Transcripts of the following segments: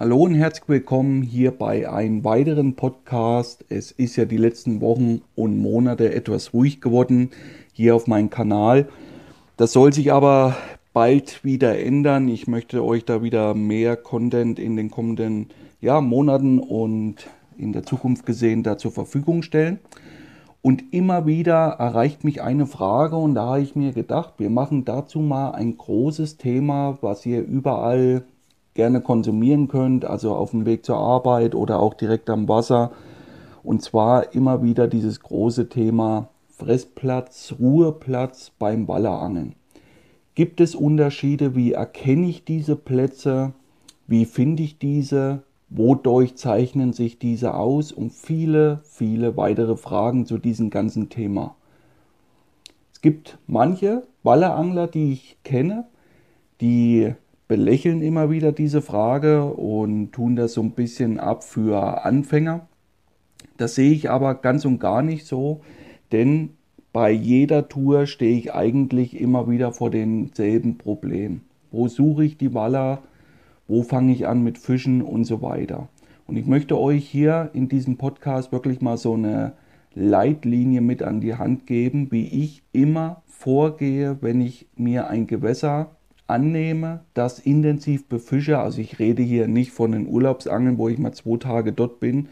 Hallo und herzlich willkommen hier bei einem weiteren Podcast. Es ist ja die letzten Wochen und Monate etwas ruhig geworden hier auf meinem Kanal. Das soll sich aber bald wieder ändern. Ich möchte euch da wieder mehr Content in den kommenden ja, Monaten und in der Zukunft gesehen da zur Verfügung stellen. Und immer wieder erreicht mich eine Frage und da habe ich mir gedacht, wir machen dazu mal ein großes Thema, was ihr überall gerne konsumieren könnt, also auf dem Weg zur Arbeit oder auch direkt am Wasser. Und zwar immer wieder dieses große Thema Fressplatz, Ruheplatz beim Wallerangeln. Gibt es Unterschiede? Wie erkenne ich diese Plätze? Wie finde ich diese? Wodurch zeichnen sich diese aus? Und viele, viele weitere Fragen zu diesem ganzen Thema. Es gibt manche Wallerangler, die ich kenne, die belächeln immer wieder diese Frage und tun das so ein bisschen ab für Anfänger. Das sehe ich aber ganz und gar nicht so, denn bei jeder Tour stehe ich eigentlich immer wieder vor denselben Problemen. Wo suche ich die Waller? Wo fange ich an mit Fischen und so weiter? Und ich möchte euch hier in diesem Podcast wirklich mal so eine Leitlinie mit an die Hand geben, wie ich immer vorgehe, wenn ich mir ein Gewässer annehme, das intensiv befische. Also ich rede hier nicht von den Urlaubsangeln, wo ich mal zwei Tage dort bin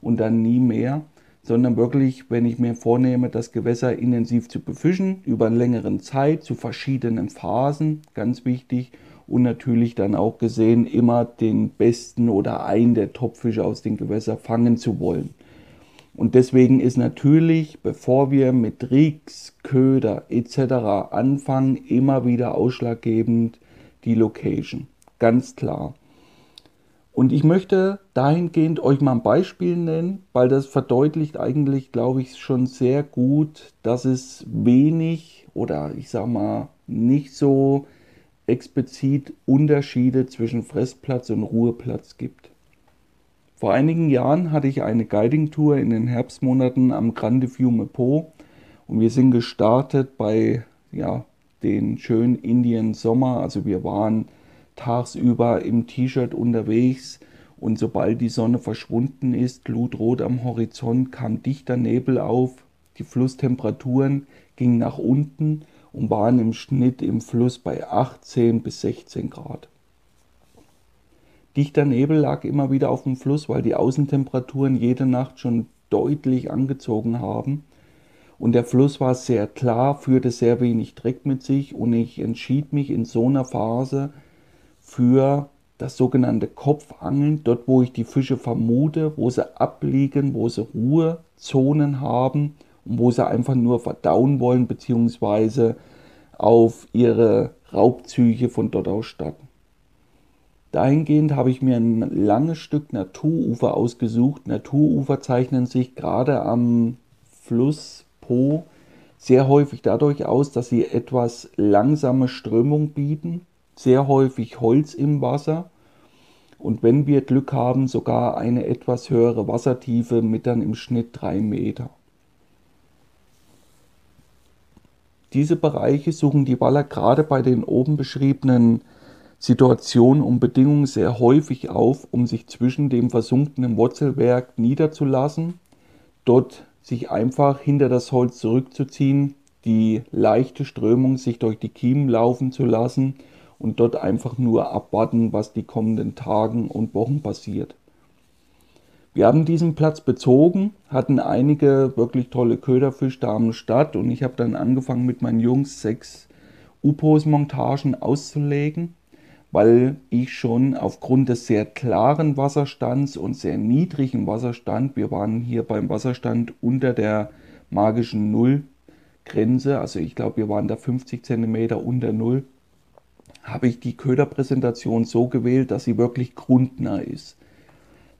und dann nie mehr, sondern wirklich, wenn ich mir vornehme, das Gewässer intensiv zu befischen, über eine längere Zeit, zu verschiedenen Phasen, ganz wichtig, und natürlich dann auch gesehen, immer den besten oder einen der Topfische aus dem Gewässer fangen zu wollen. Und deswegen ist natürlich, bevor wir mit Rigs, Köder etc. anfangen, immer wieder ausschlaggebend die Location. Ganz klar. Und ich möchte dahingehend euch mal ein Beispiel nennen, weil das verdeutlicht eigentlich, glaube ich, schon sehr gut, dass es wenig oder ich sage mal nicht so explizit Unterschiede zwischen Fressplatz und Ruheplatz gibt. Vor einigen Jahren hatte ich eine Guiding-Tour in den Herbstmonaten am Grande Fiume Po und wir sind gestartet bei ja, den schönen Indien Sommer. Also wir waren tagsüber im T-Shirt unterwegs und sobald die Sonne verschwunden ist, glutrot am Horizont, kam dichter Nebel auf, die Flusstemperaturen gingen nach unten und waren im Schnitt im Fluss bei 18 bis 16 Grad. Dichter Nebel lag immer wieder auf dem Fluss, weil die Außentemperaturen jede Nacht schon deutlich angezogen haben. Und der Fluss war sehr klar, führte sehr wenig Dreck mit sich und ich entschied mich in so einer Phase, für das sogenannte Kopfangeln, dort wo ich die Fische vermute, wo sie abliegen, wo sie Ruhezonen haben und wo sie einfach nur verdauen wollen, beziehungsweise auf ihre Raubzüge von dort aus starten. Dahingehend habe ich mir ein langes Stück Naturufer ausgesucht. Naturufer zeichnen sich gerade am Fluss Po sehr häufig dadurch aus, dass sie etwas langsame Strömung bieten sehr häufig Holz im Wasser und wenn wir Glück haben, sogar eine etwas höhere Wassertiefe mit dann im Schnitt drei Meter. Diese Bereiche suchen die Waller gerade bei den oben beschriebenen Situationen und Bedingungen sehr häufig auf, um sich zwischen dem versunkenen Wurzelwerk niederzulassen, dort sich einfach hinter das Holz zurückzuziehen, die leichte Strömung sich durch die Kiemen laufen zu lassen und dort einfach nur abwarten, was die kommenden Tagen und Wochen passiert. Wir haben diesen Platz bezogen, hatten einige wirklich tolle Köderfisch da am Start und ich habe dann angefangen mit meinen Jungs sechs U-Pose-Montagen auszulegen, weil ich schon aufgrund des sehr klaren Wasserstands und sehr niedrigen Wasserstand, wir waren hier beim Wasserstand unter der magischen Nullgrenze, also ich glaube wir waren da 50 cm unter Null, habe ich die Köderpräsentation so gewählt, dass sie wirklich grundnah ist.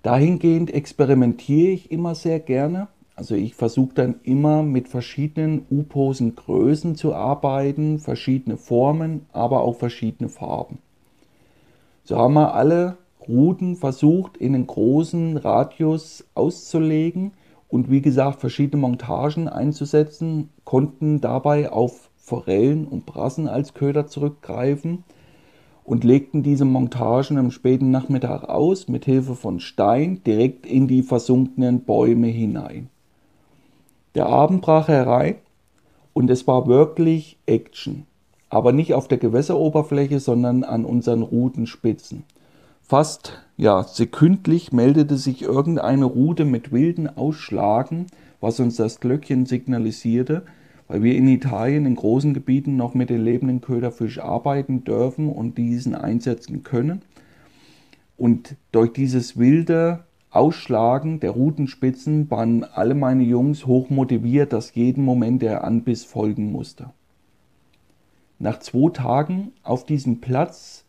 Dahingehend experimentiere ich immer sehr gerne. Also ich versuche dann immer mit verschiedenen U-Posen-Größen zu arbeiten, verschiedene Formen, aber auch verschiedene Farben. So haben wir alle Routen versucht in einen großen Radius auszulegen und wie gesagt verschiedene Montagen einzusetzen, konnten dabei auf Forellen und Brassen als Köder zurückgreifen und legten diese Montagen am späten Nachmittag aus mit Hilfe von Stein direkt in die versunkenen Bäume hinein. Der Abend brach herein und es war wirklich Action, aber nicht auf der Gewässeroberfläche, sondern an unseren Rutenspitzen. Fast ja, sekündlich meldete sich irgendeine Rute mit wilden Ausschlagen, was uns das Glöckchen signalisierte, weil wir in Italien in großen Gebieten noch mit dem lebenden Köderfisch arbeiten dürfen und diesen einsetzen können. Und durch dieses wilde Ausschlagen der Rutenspitzen waren alle meine Jungs hoch motiviert, dass jeden Moment der Anbiss folgen musste. Nach zwei Tagen auf diesem Platz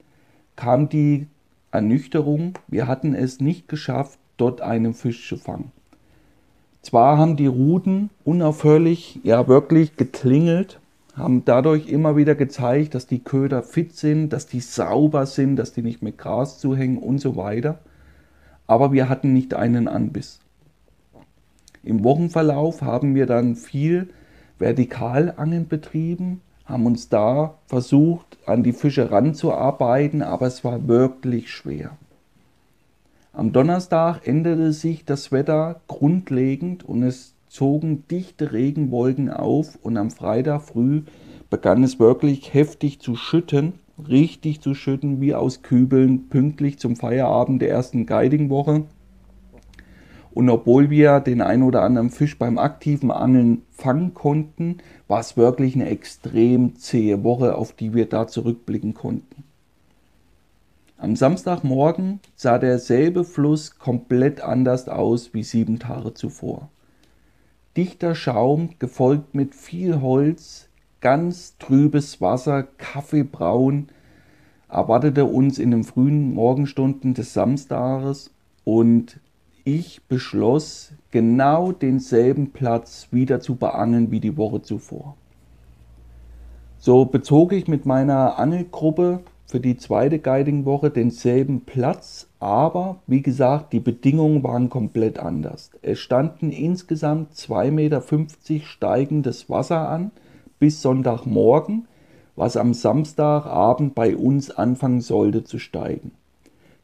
kam die Ernüchterung, wir hatten es nicht geschafft, dort einen Fisch zu fangen. Zwar haben die Ruten unaufhörlich, ja wirklich geklingelt, haben dadurch immer wieder gezeigt, dass die Köder fit sind, dass die sauber sind, dass die nicht mit Gras zuhängen und so weiter. Aber wir hatten nicht einen Anbiss. Im Wochenverlauf haben wir dann viel Vertikalangeln betrieben, haben uns da versucht, an die Fische ranzuarbeiten, aber es war wirklich schwer. Am Donnerstag änderte sich das Wetter grundlegend und es zogen dichte Regenwolken auf und am Freitag früh begann es wirklich heftig zu schütten, richtig zu schütten wie aus Kübeln, pünktlich zum Feierabend der ersten Guiding-Woche. Und obwohl wir den ein oder anderen Fisch beim aktiven Angeln fangen konnten, war es wirklich eine extrem zähe Woche, auf die wir da zurückblicken konnten. Am Samstagmorgen sah derselbe Fluss komplett anders aus wie sieben Tage zuvor. Dichter Schaum, gefolgt mit viel Holz, ganz trübes Wasser, kaffeebraun, erwartete uns in den frühen Morgenstunden des Samstages und ich beschloss, genau denselben Platz wieder zu beangeln wie die Woche zuvor. So bezog ich mit meiner Angelgruppe für die zweite Guiding-Woche denselben Platz, aber wie gesagt, die Bedingungen waren komplett anders. Es standen insgesamt 2,50 Meter steigendes Wasser an bis Sonntagmorgen, was am Samstagabend bei uns anfangen sollte zu steigen.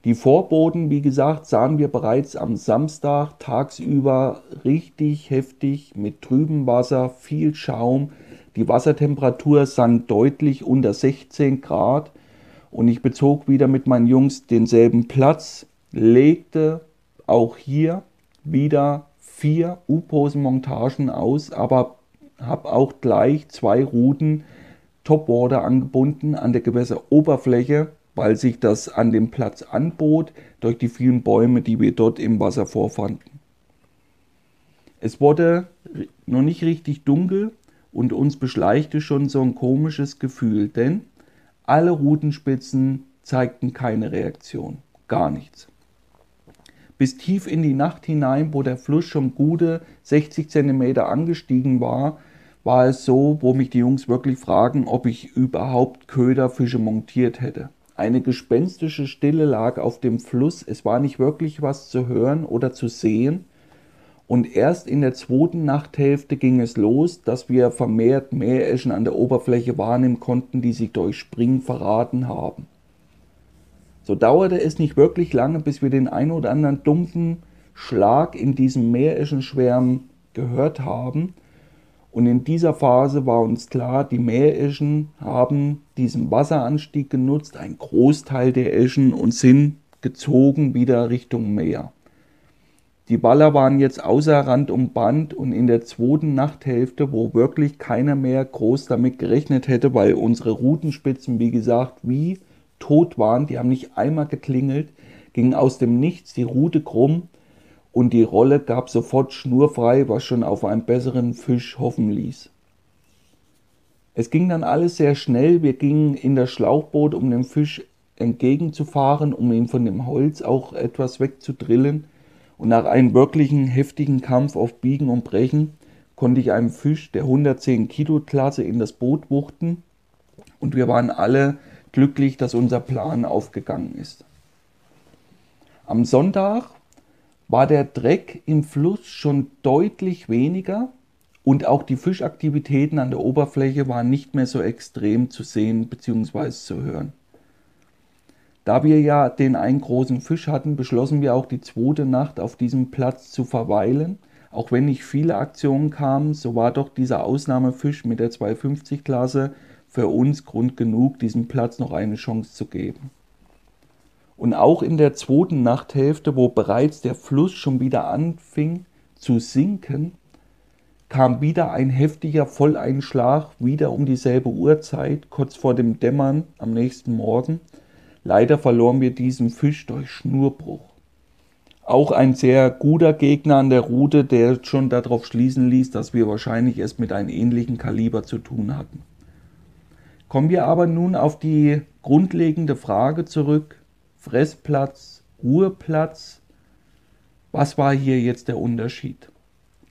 Die Vorboten, wie gesagt, sahen wir bereits am Samstag tagsüber richtig heftig mit trübem Wasser, viel Schaum. Die Wassertemperatur sank deutlich unter 16 Grad und ich bezog wieder mit meinen Jungs denselben Platz, legte auch hier wieder vier U-Posen-Montagen aus, aber habe auch gleich zwei Routen Topwater angebunden an der Gewässeroberfläche weil sich das an dem Platz anbot durch die vielen Bäume, die wir dort im Wasser vorfanden. Es wurde noch nicht richtig dunkel und uns beschleichte schon so ein komisches Gefühl, denn alle Rutenspitzen zeigten keine Reaktion, gar nichts. Bis tief in die Nacht hinein, wo der Fluss schon gute 60 cm angestiegen war, war es so, wo mich die Jungs wirklich fragen, ob ich überhaupt Köderfische montiert hätte. Eine gespenstische Stille lag auf dem Fluss, es war nicht wirklich was zu hören oder zu sehen, und erst in der zweiten Nachthälfte ging es los, dass wir vermehrt Meereschen an der Oberfläche wahrnehmen konnten, die sich durch Springen verraten haben. So dauerte es nicht wirklich lange, bis wir den ein oder anderen dumpfen Schlag in diesem Meereschenschwärm gehört haben, und in dieser Phase war uns klar, die Meereschen haben diesen Wasseranstieg genutzt, ein Großteil der Eschen und sind gezogen wieder Richtung Meer. Die Baller waren jetzt außer Rand und Band und in der zweiten Nachthälfte, wo wirklich keiner mehr groß damit gerechnet hätte, weil unsere Rutenspitzen, wie gesagt, wie tot waren, die haben nicht einmal geklingelt, ging aus dem Nichts die Rute krumm und die Rolle gab sofort schnurfrei, was schon auf einen besseren Fisch hoffen ließ. Es ging dann alles sehr schnell. Wir gingen in das Schlauchboot, um dem Fisch entgegenzufahren, um ihn von dem Holz auch etwas wegzudrillen. Und nach einem wirklichen heftigen Kampf auf Biegen und Brechen konnte ich einen Fisch der 110 Kilo Klasse in das Boot wuchten. Und wir waren alle glücklich, dass unser Plan aufgegangen ist. Am Sonntag war der Dreck im Fluss schon deutlich weniger und auch die Fischaktivitäten an der Oberfläche waren nicht mehr so extrem zu sehen bzw. zu hören. Da wir ja den einen großen Fisch hatten, beschlossen wir auch die zweite Nacht auf diesem Platz zu verweilen. Auch wenn nicht viele Aktionen kamen, so war doch dieser Ausnahmefisch mit der 250-Klasse für uns Grund genug, diesem Platz noch eine Chance zu geben. Und auch in der zweiten Nachthälfte, wo bereits der Fluss schon wieder anfing zu sinken, kam wieder ein heftiger Volleinschlag, wieder um dieselbe Uhrzeit, kurz vor dem Dämmern am nächsten Morgen. Leider verloren wir diesen Fisch durch Schnurbruch. Auch ein sehr guter Gegner an der Route, der schon darauf schließen ließ, dass wir wahrscheinlich es mit einem ähnlichen Kaliber zu tun hatten. Kommen wir aber nun auf die grundlegende Frage zurück. Fressplatz, Ruheplatz. Was war hier jetzt der Unterschied?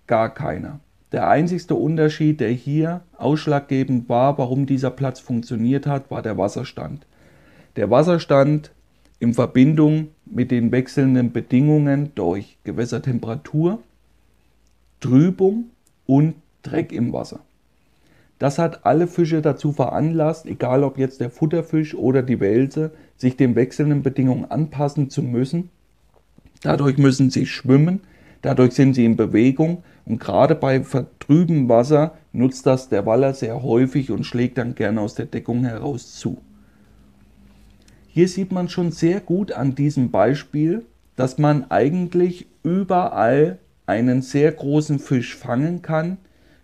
Gar keiner. Der einzigste Unterschied, der hier ausschlaggebend war, warum dieser Platz funktioniert hat, war der Wasserstand. Der Wasserstand in Verbindung mit den wechselnden Bedingungen durch Gewässertemperatur, Trübung und Dreck im Wasser. Das hat alle Fische dazu veranlasst, egal ob jetzt der Futterfisch oder die Welse, sich den wechselnden Bedingungen anpassen zu müssen. Dadurch müssen sie schwimmen, dadurch sind sie in Bewegung und gerade bei vertrübem Wasser nutzt das der Waller sehr häufig und schlägt dann gerne aus der Deckung heraus zu. Hier sieht man schon sehr gut an diesem Beispiel, dass man eigentlich überall einen sehr großen Fisch fangen kann.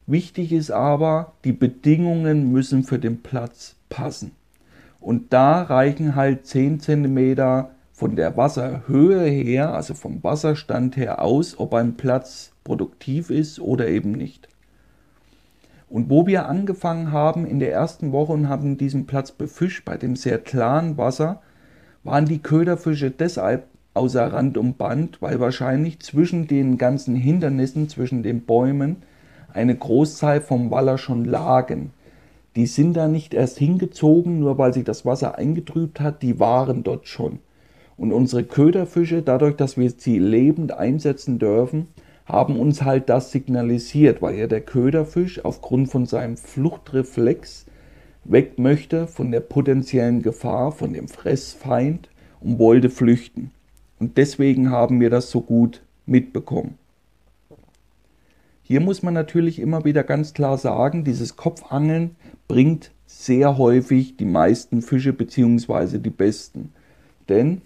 Wichtig ist aber, die Bedingungen müssen für den Platz passen. Und da reichen halt 10 cm von der Wasserhöhe her, also vom Wasserstand her aus, ob ein Platz produktiv ist oder eben nicht. Und wo wir angefangen haben in der ersten Woche und haben diesen Platz befischt bei dem sehr klaren Wasser, waren die Köderfische deshalb außer Rand und Band, weil wahrscheinlich zwischen den ganzen Hindernissen, zwischen den Bäumen, eine Großzahl vom Waller schon lagen. Die sind da nicht erst hingezogen, nur weil sich das Wasser eingetrübt hat, die waren dort schon. Und unsere Köderfische, dadurch, dass wir sie lebend einsetzen dürfen, haben uns halt das signalisiert, weil ja der Köderfisch aufgrund von seinem Fluchtreflex weg möchte von der potenziellen Gefahr, von dem Fressfeind und wollte flüchten. Und deswegen haben wir das so gut mitbekommen. Hier muss man natürlich immer wieder ganz klar sagen, dieses Kopfangeln bringt sehr häufig die meisten Fische bzw. die besten. Denn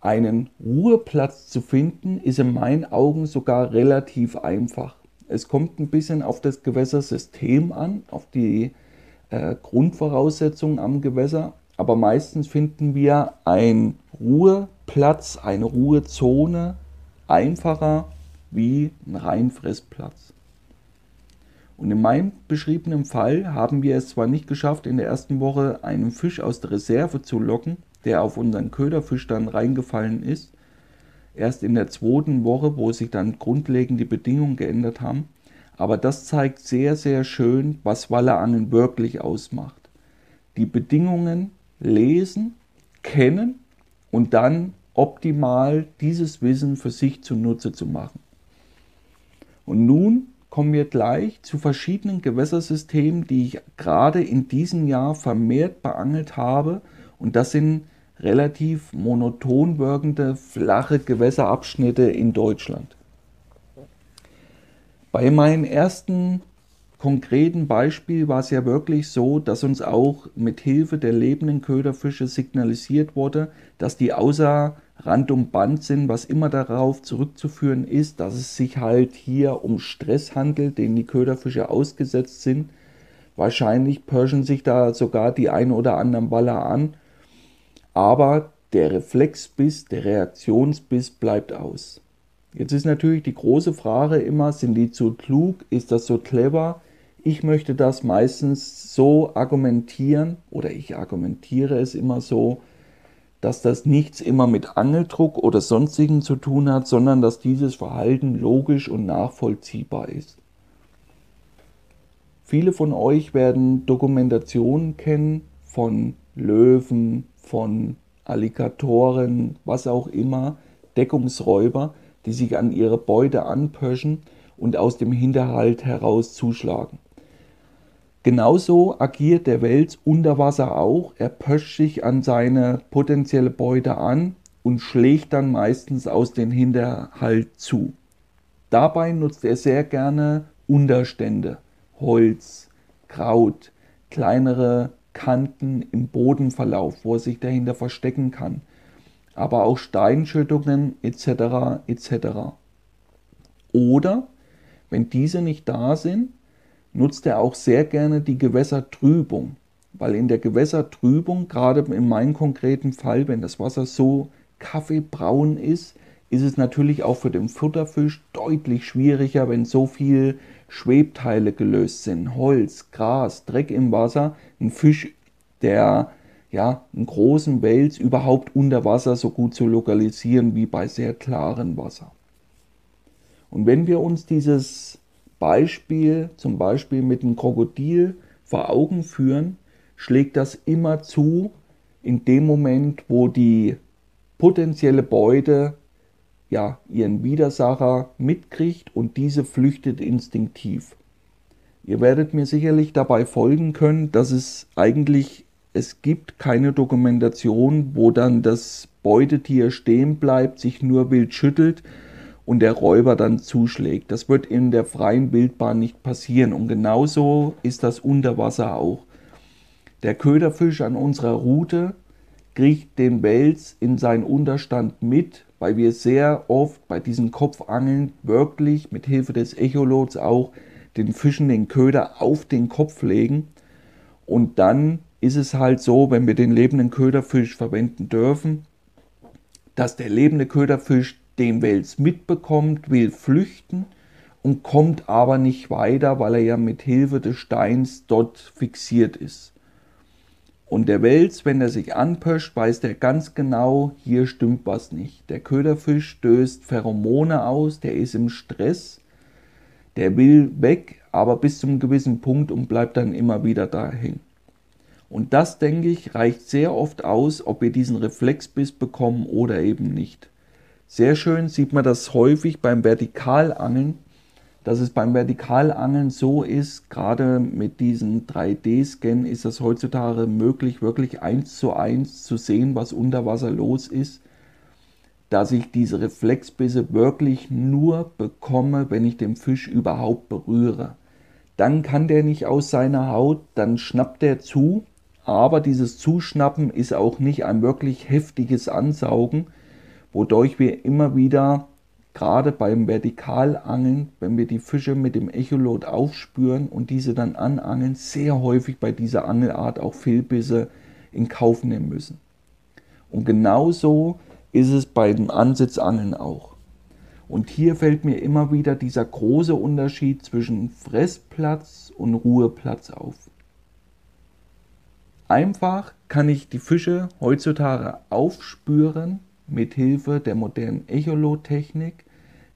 einen Ruheplatz zu finden, ist in meinen Augen sogar relativ einfach. Es kommt ein bisschen auf das Gewässersystem an, auf die äh, Grundvoraussetzungen am Gewässer, aber meistens finden wir einen Ruheplatz, eine Ruhezone einfacher wie ein Reinfressplatz. Und in meinem beschriebenen Fall haben wir es zwar nicht geschafft, in der ersten Woche einen Fisch aus der Reserve zu locken, der auf unseren Köderfisch dann reingefallen ist. Erst in der zweiten Woche, wo sich dann grundlegend die Bedingungen geändert haben. Aber das zeigt sehr, sehr schön, was Wallerangeln wirklich ausmacht. Die Bedingungen lesen, kennen und dann optimal dieses Wissen für sich zunutze zu machen. Und nun kommen wir gleich zu verschiedenen Gewässersystemen, die ich gerade in diesem Jahr vermehrt beangelt habe. Und das sind relativ monoton wirkende, flache Gewässerabschnitte in Deutschland. Bei meinem ersten konkreten Beispiel war es ja wirklich so, dass uns auch mit Hilfe der lebenden Köderfische signalisiert wurde, dass die außer Rand und Band sind, was immer darauf zurückzuführen ist, dass es sich halt hier um Stress handelt, den die Köderfische ausgesetzt sind. Wahrscheinlich pirschen sich da sogar die ein oder anderen Waller an aber der Reflexbiss, der Reaktionsbiss bleibt aus. Jetzt ist natürlich die große Frage immer, sind die zu klug, ist das so clever? Ich möchte das meistens so argumentieren oder ich argumentiere es immer so, dass das nichts immer mit Angeldruck oder sonstigen zu tun hat, sondern dass dieses Verhalten logisch und nachvollziehbar ist. Viele von euch werden Dokumentationen kennen von Löwen, von Alligatoren, was auch immer, Deckungsräuber, die sich an ihre Beute anpöschen und aus dem Hinterhalt heraus zuschlagen. Genauso agiert der Wels unter Wasser auch. Er pöscht sich an seine potenzielle Beute an und schlägt dann meistens aus dem Hinterhalt zu. Dabei nutzt er sehr gerne Unterstände, Holz, Kraut, kleinere Kanten im Bodenverlauf, wo er sich dahinter verstecken kann, aber auch Steinschüttungen etc. etc. Oder wenn diese nicht da sind, nutzt er auch sehr gerne die Gewässertrübung, weil in der Gewässertrübung, gerade in meinem konkreten Fall, wenn das Wasser so kaffeebraun ist, ist es natürlich auch für den Futterfisch deutlich schwieriger, wenn so viel Schwebteile gelöst sind, Holz, Gras, Dreck im Wasser, ein Fisch, der ja, einen großen Wels überhaupt unter Wasser so gut zu lokalisieren wie bei sehr klarem Wasser. Und wenn wir uns dieses Beispiel zum Beispiel mit dem Krokodil vor Augen führen, schlägt das immer zu in dem Moment, wo die potenzielle Beute ja ihren Widersacher mitkriegt und diese flüchtet instinktiv. Ihr werdet mir sicherlich dabei folgen können, dass es eigentlich es gibt keine Dokumentation, wo dann das Beutetier stehen bleibt, sich nur wild schüttelt und der Räuber dann zuschlägt. Das wird in der freien Wildbahn nicht passieren. Und genauso ist das unter Wasser auch. Der Köderfisch an unserer Route kriegt den Wels in seinen Unterstand mit, weil wir sehr oft bei diesen Kopfangeln wirklich mit Hilfe des Echolots auch den Fischen den Köder auf den Kopf legen. Und dann ist es halt so, wenn wir den lebenden Köderfisch verwenden dürfen, dass der lebende Köderfisch den Wels mitbekommt, will flüchten und kommt aber nicht weiter, weil er ja mit Hilfe des Steins dort fixiert ist. Und der Wels, wenn er sich anpöscht, weiß der ganz genau, hier stimmt was nicht. Der Köderfisch stößt Pheromone aus, der ist im Stress, der will weg, aber bis zum gewissen Punkt und bleibt dann immer wieder dahin. Und das, denke ich, reicht sehr oft aus, ob wir diesen Reflexbiss bekommen oder eben nicht. Sehr schön sieht man das häufig beim Vertikalangeln, dass es beim Vertikalangeln so ist, gerade mit diesen 3D-Scan ist es heutzutage möglich, wirklich eins zu eins zu sehen, was unter Wasser los ist, dass ich diese Reflexbisse wirklich nur bekomme, wenn ich den Fisch überhaupt berühre. Dann kann der nicht aus seiner Haut, dann schnappt er zu, aber dieses Zuschnappen ist auch nicht ein wirklich heftiges Ansaugen, wodurch wir immer wieder, gerade beim Vertikalangeln, wenn wir die Fische mit dem Echolot aufspüren und diese dann anangeln, sehr häufig bei dieser Angelart auch Fehlbisse in Kauf nehmen müssen. Und genauso ist es bei dem Ansitzangeln auch. Und hier fällt mir immer wieder dieser große Unterschied zwischen Fressplatz und Ruheplatz auf. Einfach kann ich die Fische heutzutage aufspüren mit Hilfe der modernen Echolot-Technik.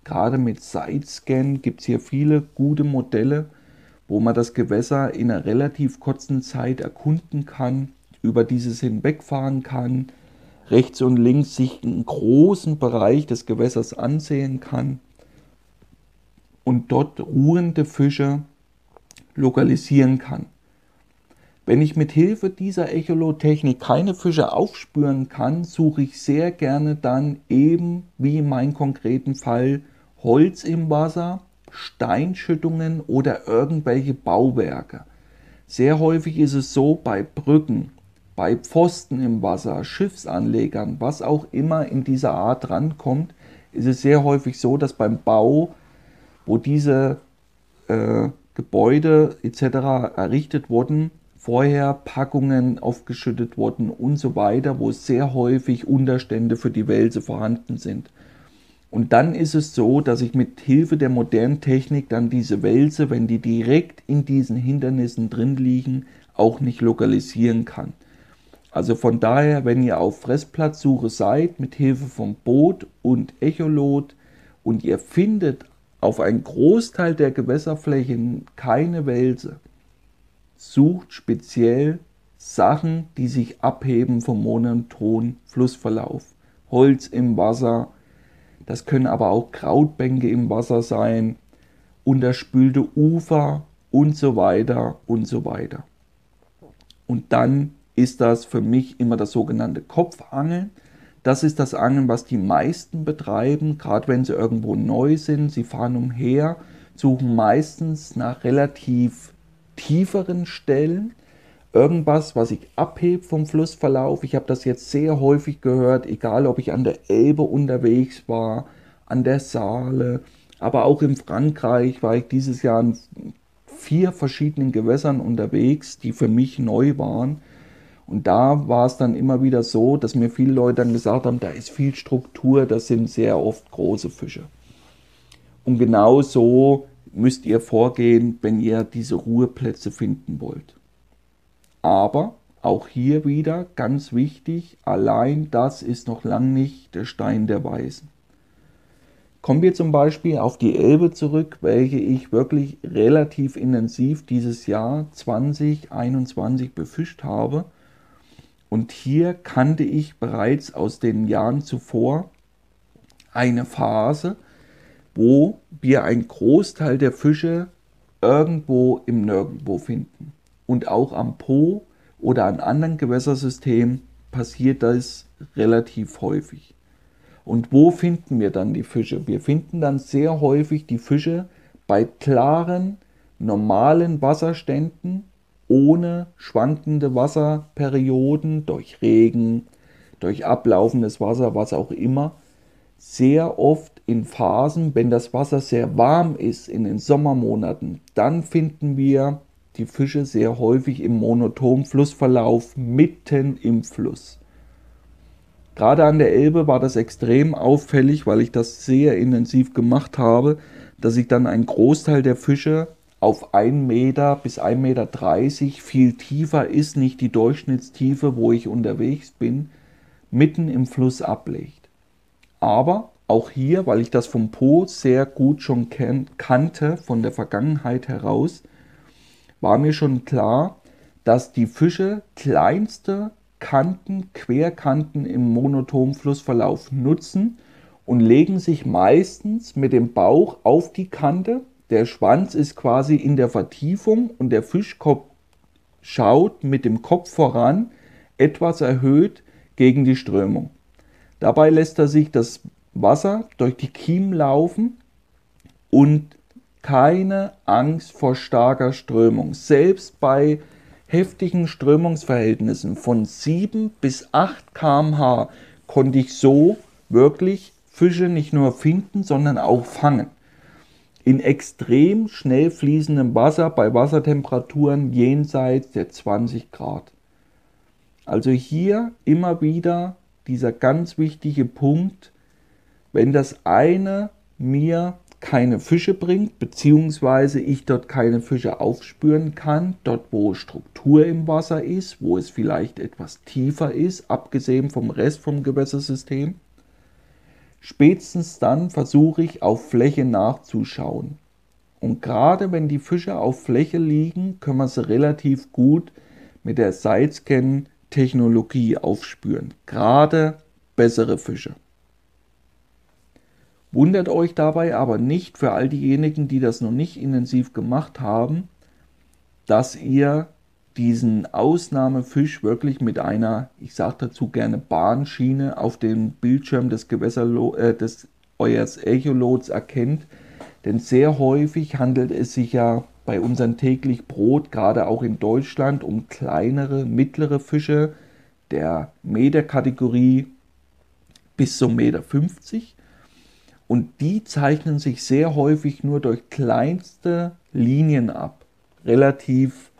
Gerade mit Sidescan gibt es hier viele gute Modelle, wo man das Gewässer in einer relativ kurzen Zeit erkunden kann, über dieses hinwegfahren kann, rechts und links sich einen großen Bereich des Gewässers ansehen kann und dort ruhende Fische lokalisieren kann. Wenn ich mit Hilfe dieser Echolotechnik keine Fische aufspüren kann, suche ich sehr gerne dann eben, wie in meinem konkreten Fall, Holz im Wasser, Steinschüttungen oder irgendwelche Bauwerke. Sehr häufig ist es so bei Brücken, bei Pfosten im Wasser, Schiffsanlegern, was auch immer in dieser Art rankommt, ist es sehr häufig so, dass beim Bau, wo diese äh, Gebäude etc. errichtet wurden, vorher Packungen aufgeschüttet wurden und so weiter, wo sehr häufig Unterstände für die Wälse vorhanden sind. Und dann ist es so, dass ich mit Hilfe der modernen Technik dann diese Wälse, wenn die direkt in diesen Hindernissen drin liegen, auch nicht lokalisieren kann. Also von daher, wenn ihr auf Fressplatzsuche seid, mit Hilfe von Boot und Echolot und ihr findet auf einen Großteil der Gewässerflächen keine Wälse, sucht speziell Sachen, die sich abheben vom monotonen Flussverlauf. Holz im Wasser, das können aber auch Krautbänke im Wasser sein, unterspülte Ufer und so weiter und so weiter. Und dann ist das für mich immer das sogenannte Kopfangeln. Das ist das Angeln, was die meisten betreiben, gerade wenn sie irgendwo neu sind. Sie fahren umher, suchen meistens nach relativ tieferen Stellen irgendwas, was ich abhebt vom Flussverlauf. Ich habe das jetzt sehr häufig gehört, egal ob ich an der Elbe unterwegs war, an der Saale, aber auch in Frankreich war ich dieses Jahr in vier verschiedenen Gewässern unterwegs, die für mich neu waren. Und da war es dann immer wieder so, dass mir viele Leute dann gesagt haben, da ist viel Struktur, das sind sehr oft große Fische. Und genau so müsst ihr vorgehen, wenn ihr diese Ruheplätze finden wollt. Aber auch hier wieder ganz wichtig, allein das ist noch lang nicht der Stein der Weisen. Kommen wir zum Beispiel auf die Elbe zurück, welche ich wirklich relativ intensiv dieses Jahr 2021 befischt habe. Und hier kannte ich bereits aus den Jahren zuvor eine Phase, wo wir einen Großteil der Fische irgendwo im Nirgendwo finden. Und auch am Po oder an anderen Gewässersystemen passiert das relativ häufig. Und wo finden wir dann die Fische? Wir finden dann sehr häufig die Fische bei klaren, normalen Wasserständen, ohne schwankende Wasserperioden durch Regen, durch ablaufendes Wasser, was auch immer. Sehr oft in Phasen, wenn das Wasser sehr warm ist, in den Sommermonaten, dann finden wir die Fische sehr häufig im monotonen Flussverlauf mitten im Fluss. Gerade an der Elbe war das extrem auffällig, weil ich das sehr intensiv gemacht habe, dass ich dann einen Großteil der Fische auf 1 Meter bis 1,30 Meter viel tiefer ist, nicht die Durchschnittstiefe, wo ich unterwegs bin, mitten im Fluss ablegt. Aber auch hier, weil ich das vom Po sehr gut schon kannte, von der Vergangenheit heraus, war mir schon klar, dass die Fische kleinste Kanten, Querkanten im monotonen Flussverlauf nutzen und legen sich meistens mit dem Bauch auf die Kante. Der Schwanz ist quasi in der Vertiefung und der Fischkopf schaut mit dem Kopf voran, etwas erhöht gegen die Strömung. Dabei lässt er sich das Wasser durch die Kiemen laufen und keine Angst vor starker Strömung. Selbst bei heftigen Strömungsverhältnissen von 7 bis 8 km/h konnte ich so wirklich Fische nicht nur finden, sondern auch fangen. In extrem schnell fließendem Wasser bei Wassertemperaturen jenseits der 20 Grad. Also hier immer wieder dieser ganz wichtige Punkt, wenn das eine mir keine Fische bringt, beziehungsweise ich dort keine Fische aufspüren kann, dort wo Struktur im Wasser ist, wo es vielleicht etwas tiefer ist, abgesehen vom Rest vom Gewässersystem. Spätestens dann versuche ich auf Fläche nachzuschauen. Und gerade wenn die Fische auf Fläche liegen, können wir sie relativ gut mit der Sidescan-Technologie aufspüren. Gerade bessere Fische. Wundert euch dabei aber nicht für all diejenigen, die das noch nicht intensiv gemacht haben, dass ihr diesen Ausnahmefisch wirklich mit einer, ich sage dazu gerne Bahnschiene auf dem Bildschirm des, Gewässerlo äh, des eures Echolots erkennt. Denn sehr häufig handelt es sich ja bei unserem täglich Brot, gerade auch in Deutschland, um kleinere, mittlere Fische der Meterkategorie bis zum Meter 50 und die zeichnen sich sehr häufig nur durch kleinste Linien ab. Relativ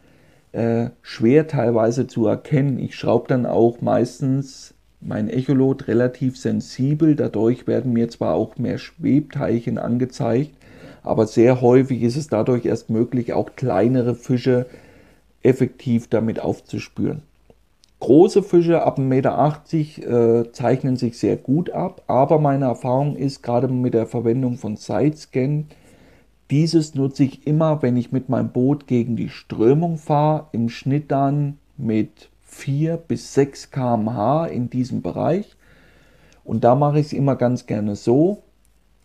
äh, schwer teilweise zu erkennen. Ich schraube dann auch meistens mein Echolot relativ sensibel. Dadurch werden mir zwar auch mehr Schwebteilchen angezeigt, aber sehr häufig ist es dadurch erst möglich, auch kleinere Fische effektiv damit aufzuspüren. Große Fische ab 1,80 Meter äh, zeichnen sich sehr gut ab, aber meine Erfahrung ist gerade mit der Verwendung von Sidescan, dieses nutze ich immer, wenn ich mit meinem Boot gegen die Strömung fahre, im Schnitt dann mit 4 bis 6 km/h in diesem Bereich. Und da mache ich es immer ganz gerne so,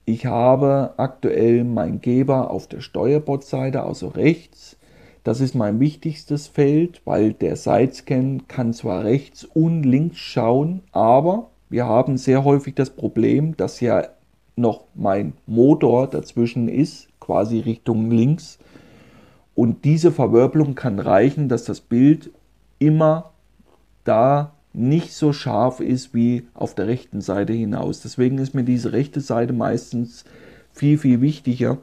Ich habe aktuell meinen Geber auf der Steuerbordseite, also rechts. Das ist mein wichtigstes Feld, weil der Sidescan kann zwar rechts und links schauen, aber wir haben sehr häufig das Problem, dass ja noch mein Motor dazwischen ist, quasi Richtung links. Und diese Verwirbelung kann reichen, dass das Bild immer da nicht so scharf ist wie auf der rechten Seite hinaus. Deswegen ist mir diese rechte Seite meistens viel, viel wichtiger,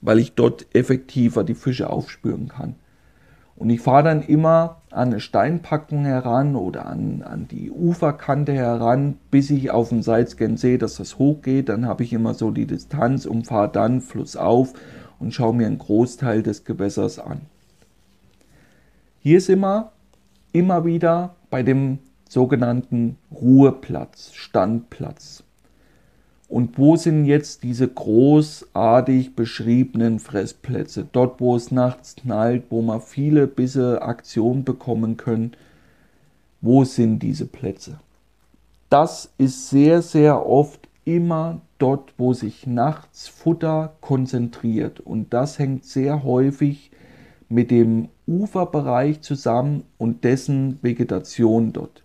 weil ich dort effektiver die Fische aufspüren kann. Und ich fahre dann immer an eine Steinpackung heran oder an, an die Uferkante heran, bis ich auf dem Sidescan sehe, dass das hochgeht. Dann habe ich immer so die Distanz und fahre dann flussauf und schaue mir einen Großteil des Gewässers an. Hier sind wir immer wieder bei dem sogenannten Ruheplatz, Standplatz. Und wo sind jetzt diese großartig beschriebenen Fressplätze? Dort, wo es nachts knallt, wo man viele Bisse Aktion bekommen können. Wo sind diese Plätze? Das ist sehr, sehr oft immer dort, wo sich nachts Futter konzentriert. Und das hängt sehr häufig mit dem Uferbereich zusammen und dessen Vegetation dort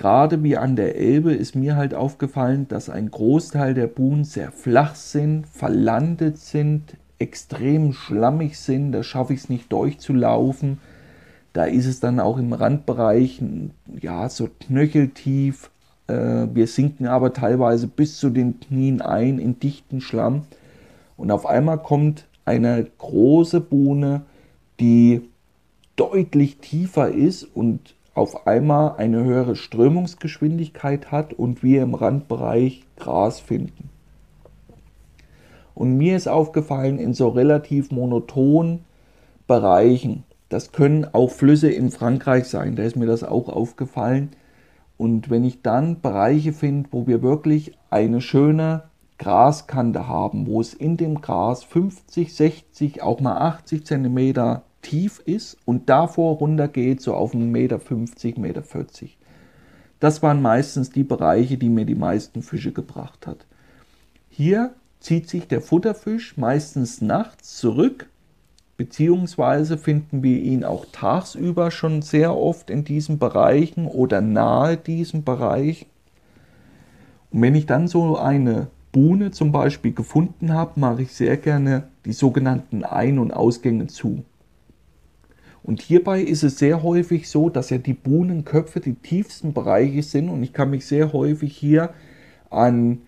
gerade wie an der Elbe ist mir halt aufgefallen, dass ein Großteil der Buhnen sehr flach sind, verlandet sind, extrem schlammig sind. Da schaffe ich es nicht durchzulaufen. Da ist es dann auch im Randbereich ja so knöcheltief. Äh, wir sinken aber teilweise bis zu den Knien ein in dichten Schlamm. Und auf einmal kommt eine große Buhne, die deutlich tiefer ist und auf einmal eine höhere Strömungsgeschwindigkeit hat und wir im Randbereich Gras finden. Und mir ist aufgefallen, in so relativ monotonen Bereichen, das können auch Flüsse in Frankreich sein, da ist mir das auch aufgefallen. Und wenn ich dann Bereiche finde, wo wir wirklich eine schöne Graskante haben, wo es in dem Gras 50, 60, auch mal 80 Zentimeter tief ist und davor runter geht, so auf 1,50 Meter, 1,40 Meter. Das waren meistens die Bereiche, die mir die meisten Fische gebracht hat. Hier zieht sich der Futterfisch meistens nachts zurück, beziehungsweise finden wir ihn auch tagsüber schon sehr oft in diesen Bereichen oder nahe diesem Bereich. Und wenn ich dann so eine Buhne zum Beispiel gefunden habe, mache ich sehr gerne die sogenannten Ein- und Ausgänge zu. Und hierbei ist es sehr häufig so, dass ja die Buhnenköpfe die tiefsten Bereiche sind. Und ich kann mich sehr häufig hier an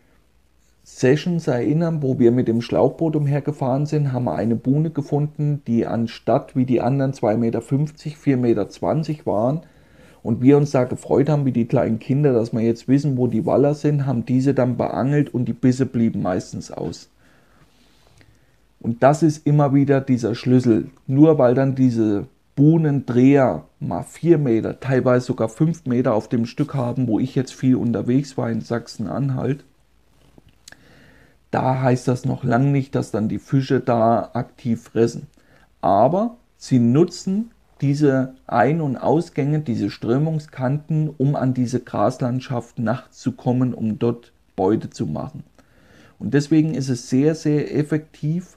Sessions erinnern, wo wir mit dem Schlauchboot umhergefahren sind, haben wir eine Buhne gefunden, die anstatt wie die anderen 2,50 Meter, 4,20 Meter waren. Und wir uns da gefreut haben, wie die kleinen Kinder, dass wir jetzt wissen, wo die Waller sind, haben diese dann beangelt und die Bisse blieben meistens aus. Und das ist immer wieder dieser Schlüssel. Nur weil dann diese Buhnendreher mal vier Meter, teilweise sogar fünf Meter auf dem Stück haben, wo ich jetzt viel unterwegs war in Sachsen-Anhalt. Da heißt das noch lange nicht, dass dann die Fische da aktiv fressen. Aber sie nutzen diese Ein- und Ausgänge, diese Strömungskanten, um an diese Graslandschaft nachts zu kommen, um dort Beute zu machen. Und deswegen ist es sehr, sehr effektiv,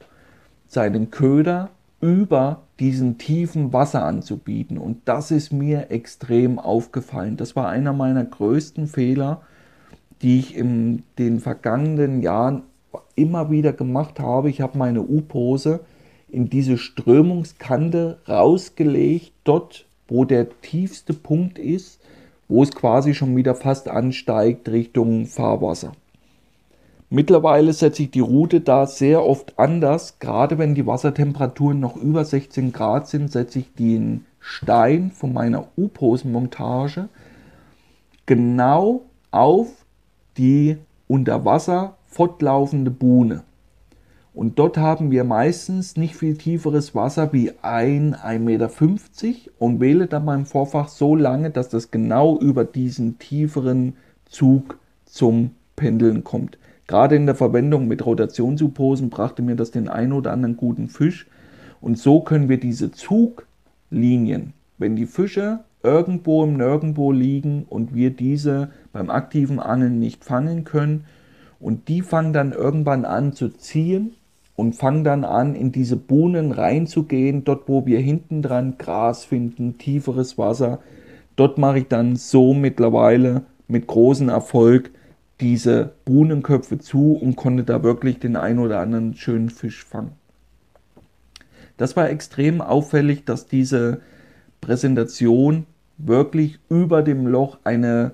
seinen Köder über diesen tiefen Wasser anzubieten. Und das ist mir extrem aufgefallen. Das war einer meiner größten Fehler, die ich in den vergangenen Jahren immer wieder gemacht habe. Ich habe meine U-Pose in diese Strömungskante rausgelegt, dort, wo der tiefste Punkt ist, wo es quasi schon wieder fast ansteigt Richtung Fahrwasser. Mittlerweile setze ich die Route da sehr oft anders. Gerade wenn die Wassertemperaturen noch über 16 Grad sind, setze ich den Stein von meiner U-Posen-Montage genau auf die unter Wasser fortlaufende Buhne. Und dort haben wir meistens nicht viel tieferes Wasser wie 1, 1,50 Meter und wähle dann mein Vorfach so lange, dass das genau über diesen tieferen Zug zum Pendeln kommt. Gerade in der Verwendung mit Rotationssupposen brachte mir das den einen oder anderen guten Fisch. Und so können wir diese Zuglinien, wenn die Fische irgendwo im Nirgendwo liegen und wir diese beim aktiven Angeln nicht fangen können Und die fangen dann irgendwann an zu ziehen und fangen dann an, in diese Buhnen reinzugehen, dort wo wir hinten dran Gras finden, tieferes Wasser. Dort mache ich dann so mittlerweile mit großem Erfolg diese Buhnenköpfe zu und konnte da wirklich den ein oder anderen schönen Fisch fangen. Das war extrem auffällig, dass diese Präsentation wirklich über dem Loch eine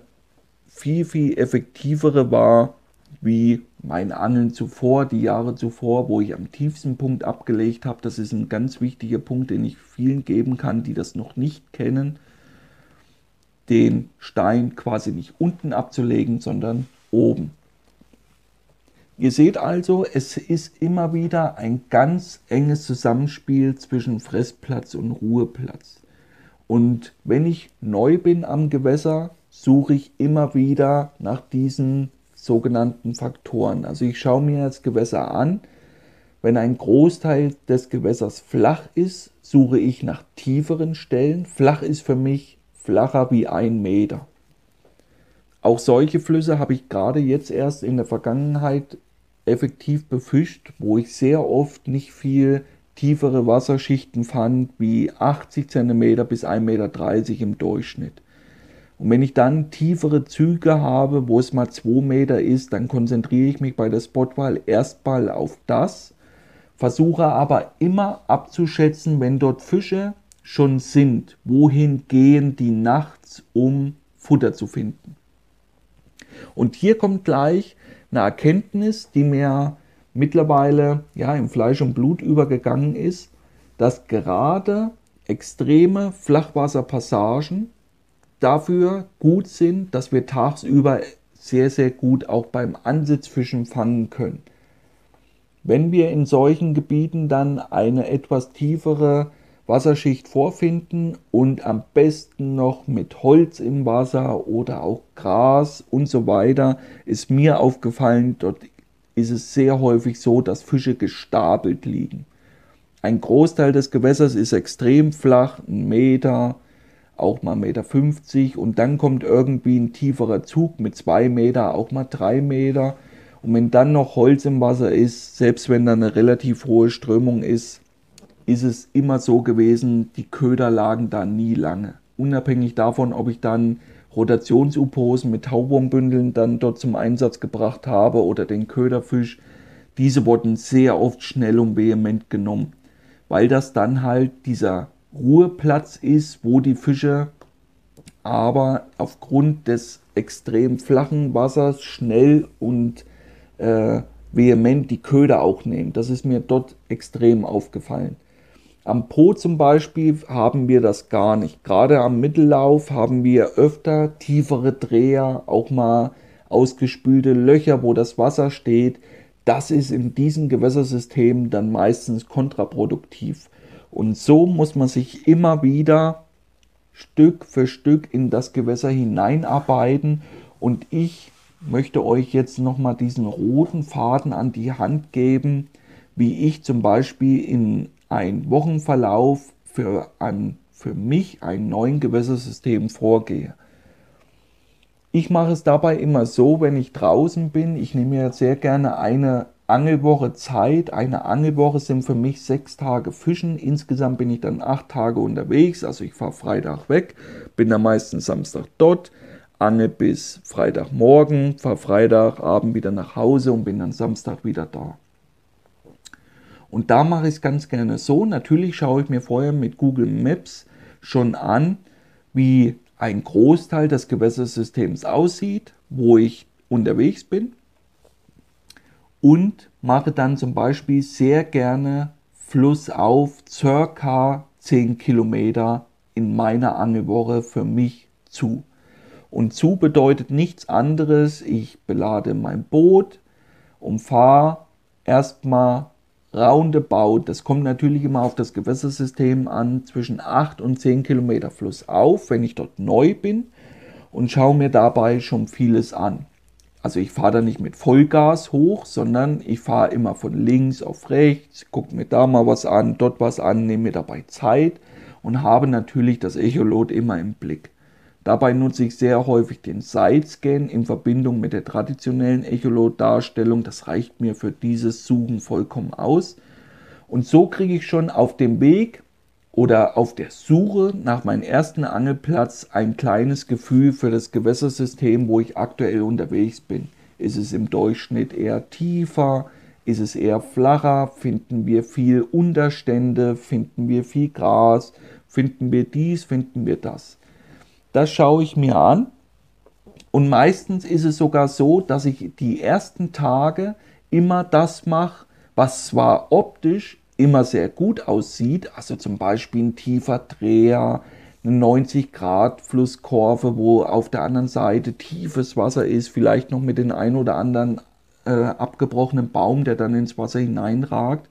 viel, viel effektivere war wie mein Angeln zuvor, die Jahre zuvor, wo ich am tiefsten Punkt abgelegt habe. Das ist ein ganz wichtiger Punkt, den ich vielen geben kann, die das noch nicht kennen. Den Stein quasi nicht unten abzulegen, sondern oben. Ihr seht also, es ist immer wieder ein ganz enges Zusammenspiel zwischen Fressplatz und Ruheplatz. Und wenn ich neu bin am Gewässer, suche ich immer wieder nach diesen sogenannten Faktoren. Also ich schaue mir das Gewässer an. Wenn ein Großteil des Gewässers flach ist, suche ich nach tieferen Stellen. Flach ist für mich flacher wie ein Meter. Auch solche Flüsse habe ich gerade jetzt erst in der Vergangenheit effektiv befischt, wo ich sehr oft nicht viel tiefere Wasserschichten fand, wie 80 cm bis 1,30 Meter im Durchschnitt. Und wenn ich dann tiefere Züge habe, wo es mal 2 Meter ist, dann konzentriere ich mich bei der Spotwahl erstmal auf das, versuche aber immer abzuschätzen, wenn dort Fische schon sind, wohin gehen die nachts, um Futter zu finden. Und hier kommt gleich eine Erkenntnis, die mir mittlerweile ja im Fleisch und Blut übergegangen ist, dass gerade extreme Flachwasserpassagen dafür gut sind, dass wir tagsüber sehr, sehr gut auch beim Ansitzfischen fangen können. Wenn wir in solchen Gebieten dann eine etwas tiefere Wasserschicht vorfinden und am besten noch mit Holz im Wasser oder auch Gras und so weiter, ist mir aufgefallen, dort ist es sehr häufig so, dass Fische gestapelt liegen. Ein Großteil des Gewässers ist extrem flach, ein Meter, auch mal 1,50 Meter und dann kommt irgendwie ein tieferer Zug mit zwei Meter, auch mal drei Meter. Und wenn dann noch Holz im Wasser ist, selbst wenn da eine relativ hohe Strömung ist, ist es immer so gewesen, die Köder lagen da nie lange. Unabhängig davon, ob ich dann Rotations-U-Posen mit Tauwurmbündeln dann dort zum Einsatz gebracht habe oder den Köderfisch, diese wurden sehr oft schnell und vehement genommen, weil das dann halt dieser Ruheplatz ist, wo die Fische aber aufgrund des extrem flachen Wassers schnell und äh, vehement die Köder auch nehmen. Das ist mir dort extrem aufgefallen. Am Po zum Beispiel haben wir das gar nicht. Gerade am Mittellauf haben wir öfter tiefere Dreher, auch mal ausgespülte Löcher, wo das Wasser steht. Das ist in diesem Gewässersystem dann meistens kontraproduktiv. Und so muss man sich immer wieder Stück für Stück in das Gewässer hineinarbeiten. Und ich möchte euch jetzt nochmal diesen roten Faden an die Hand geben, wie ich zum Beispiel in ein Wochenverlauf für, ein, für mich ein neuen Gewässersystem vorgehe. Ich mache es dabei immer so, wenn ich draußen bin, ich nehme mir sehr gerne eine Angelwoche Zeit. Eine Angelwoche sind für mich sechs Tage Fischen. Insgesamt bin ich dann acht Tage unterwegs. Also ich fahre Freitag weg, bin dann meistens Samstag dort, angel bis Freitagmorgen, fahre Freitagabend wieder nach Hause und bin dann Samstag wieder da. Und da mache ich es ganz gerne so. Natürlich schaue ich mir vorher mit Google Maps schon an, wie ein Großteil des Gewässersystems aussieht, wo ich unterwegs bin. Und mache dann zum Beispiel sehr gerne flussauf circa 10 Kilometer in meiner Angelwoche für mich zu. Und zu bedeutet nichts anderes. Ich belade mein Boot und fahre erstmal roundabout, das kommt natürlich immer auf das Gewässersystem an, zwischen 8 und 10 Kilometer flussauf, wenn ich dort neu bin und schaue mir dabei schon vieles an. Also ich fahre da nicht mit Vollgas hoch, sondern ich fahre immer von links auf rechts, gucke mir da mal was an, dort was an, nehme mir dabei Zeit und habe natürlich das Echolot immer im Blick. Dabei nutze ich sehr häufig den Sidescan in Verbindung mit der traditionellen Echolot-Darstellung. Das reicht mir für dieses Suchen vollkommen aus. Und so kriege ich schon auf dem Weg oder auf der Suche nach meinem ersten Angelplatz ein kleines Gefühl für das Gewässersystem, wo ich aktuell unterwegs bin. Ist es im Durchschnitt eher tiefer? Ist es eher flacher? Finden wir viel Unterstände? Finden wir viel Gras? Finden wir dies? Finden wir das? Das schaue ich mir an. Und meistens ist es sogar so, dass ich die ersten Tage immer das mache, was zwar optisch immer sehr gut aussieht, also zum Beispiel ein tiefer Dreher, eine 90 Grad Flusskurve, wo auf der anderen Seite tiefes Wasser ist, vielleicht noch mit den ein oder anderen äh, abgebrochenen Baum, der dann ins Wasser hineinragt.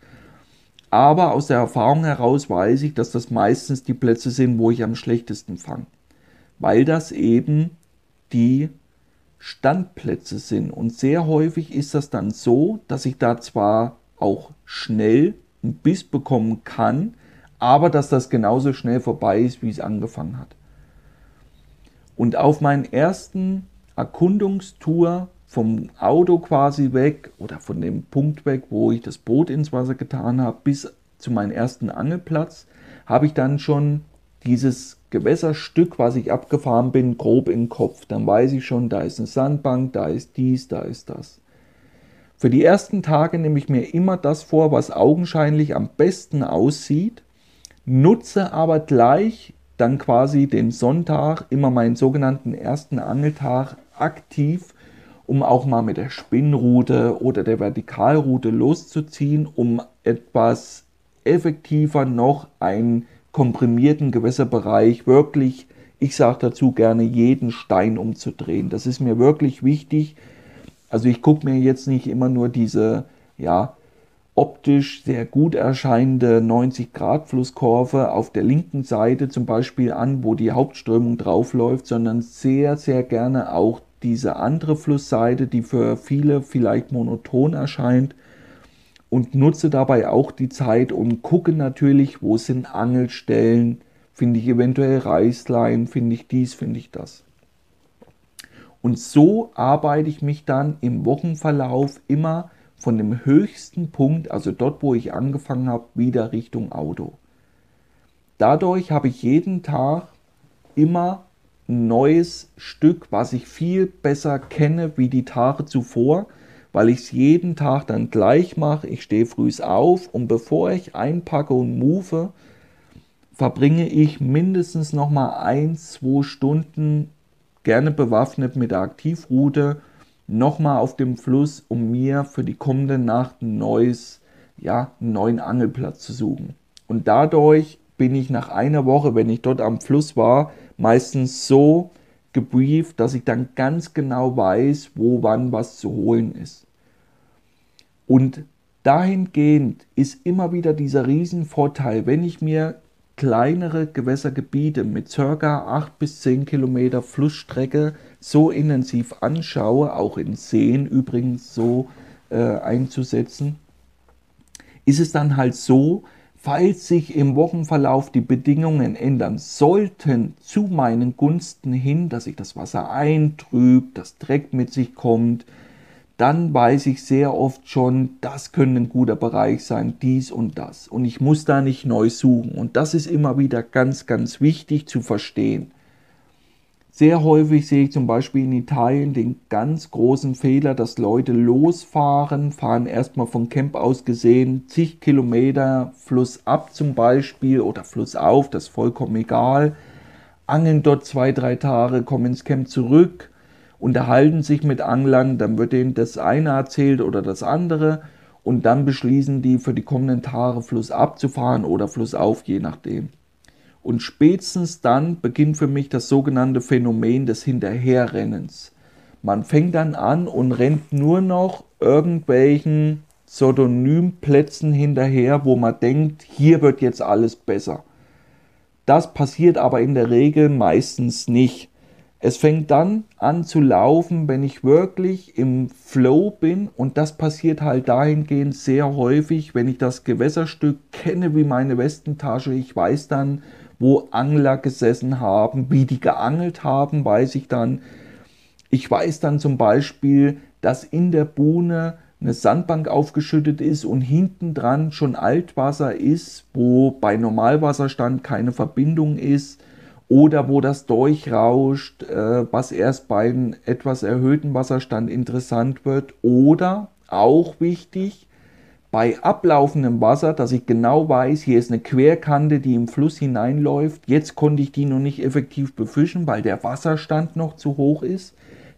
Aber aus der Erfahrung heraus weiß ich, dass das meistens die Plätze sind, wo ich am schlechtesten fange weil das eben die Standplätze sind. Und sehr häufig ist das dann so, dass ich da zwar auch schnell einen Biss bekommen kann, aber dass das genauso schnell vorbei ist, wie es angefangen hat. Und auf meinen ersten Erkundungstour vom Auto quasi weg oder von dem Punkt weg, wo ich das Boot ins Wasser getan habe, bis zu meinem ersten Angelplatz, habe ich dann schon dieses Gewässerstück, was ich abgefahren bin, grob im Kopf. Dann weiß ich schon, da ist eine Sandbank, da ist dies, da ist das. Für die ersten Tage nehme ich mir immer das vor, was augenscheinlich am besten aussieht, nutze aber gleich dann quasi den Sonntag, immer meinen sogenannten ersten Angeltag aktiv, um auch mal mit der Spinnrute oder der Vertikalrute loszuziehen, um etwas effektiver noch ein komprimierten Gewässerbereich wirklich, ich sage dazu gerne, jeden Stein umzudrehen. Das ist mir wirklich wichtig. Also ich gucke mir jetzt nicht immer nur diese, ja, optisch sehr gut erscheinende 90 Grad Flusskurve auf der linken Seite zum Beispiel an, wo die Hauptströmung draufläuft, sondern sehr, sehr gerne auch diese andere Flussseite, die für viele vielleicht monoton erscheint und nutze dabei auch die Zeit und gucke natürlich, wo sind Angelstellen, finde ich eventuell Reißlein, finde ich dies, finde ich das. Und so arbeite ich mich dann im Wochenverlauf immer von dem höchsten Punkt, also dort, wo ich angefangen habe, wieder Richtung Auto. Dadurch habe ich jeden Tag immer ein neues Stück, was ich viel besser kenne wie die Tage zuvor weil ich es jeden Tag dann gleich mache. Ich stehe früh auf und bevor ich einpacke und move, verbringe ich mindestens noch mal ein, zwei Stunden, gerne bewaffnet mit der Aktivroute, nochmal auf dem Fluss, um mir für die kommende Nacht ein neues, ja, einen neuen Angelplatz zu suchen. Und dadurch bin ich nach einer Woche, wenn ich dort am Fluss war, meistens so gebrieft, dass ich dann ganz genau weiß, wo wann was zu holen ist. Und dahingehend ist immer wieder dieser Riesenvorteil, wenn ich mir kleinere Gewässergebiete mit ca. 8 bis 10 Kilometer Flussstrecke so intensiv anschaue, auch in Seen übrigens so äh, einzusetzen, ist es dann halt so, Falls sich im Wochenverlauf die Bedingungen ändern sollten zu meinen Gunsten hin, dass sich das Wasser eintrübt, dass Dreck mit sich kommt, dann weiß ich sehr oft schon, das könnte ein guter Bereich sein, dies und das. Und ich muss da nicht neu suchen. Und das ist immer wieder ganz, ganz wichtig zu verstehen. Sehr häufig sehe ich zum Beispiel in Italien den ganz großen Fehler, dass Leute losfahren, fahren erstmal vom Camp aus gesehen zig Kilometer flussab zum Beispiel oder flussauf, das ist vollkommen egal, angeln dort zwei, drei Tage, kommen ins Camp zurück, unterhalten sich mit Anglern, dann wird ihnen das eine erzählt oder das andere und dann beschließen die für die kommenden Tage flussab zu fahren oder flussauf, je nachdem. Und spätestens dann beginnt für mich das sogenannte Phänomen des Hinterherrennens. Man fängt dann an und rennt nur noch irgendwelchen Pseudonymplätzen hinterher, wo man denkt, hier wird jetzt alles besser. Das passiert aber in der Regel meistens nicht. Es fängt dann an zu laufen, wenn ich wirklich im Flow bin und das passiert halt dahingehend sehr häufig, wenn ich das Gewässerstück kenne wie meine Westentasche. Ich weiß dann, wo Angler gesessen haben, wie die geangelt haben, weiß ich dann. Ich weiß dann zum Beispiel, dass in der Buhne eine Sandbank aufgeschüttet ist und hinten dran schon Altwasser ist, wo bei Normalwasserstand keine Verbindung ist oder wo das durchrauscht, äh, was erst bei einem etwas erhöhten Wasserstand interessant wird. Oder auch wichtig, bei ablaufendem Wasser, dass ich genau weiß, hier ist eine Querkante, die im Fluss hineinläuft. Jetzt konnte ich die noch nicht effektiv befischen, weil der Wasserstand noch zu hoch ist,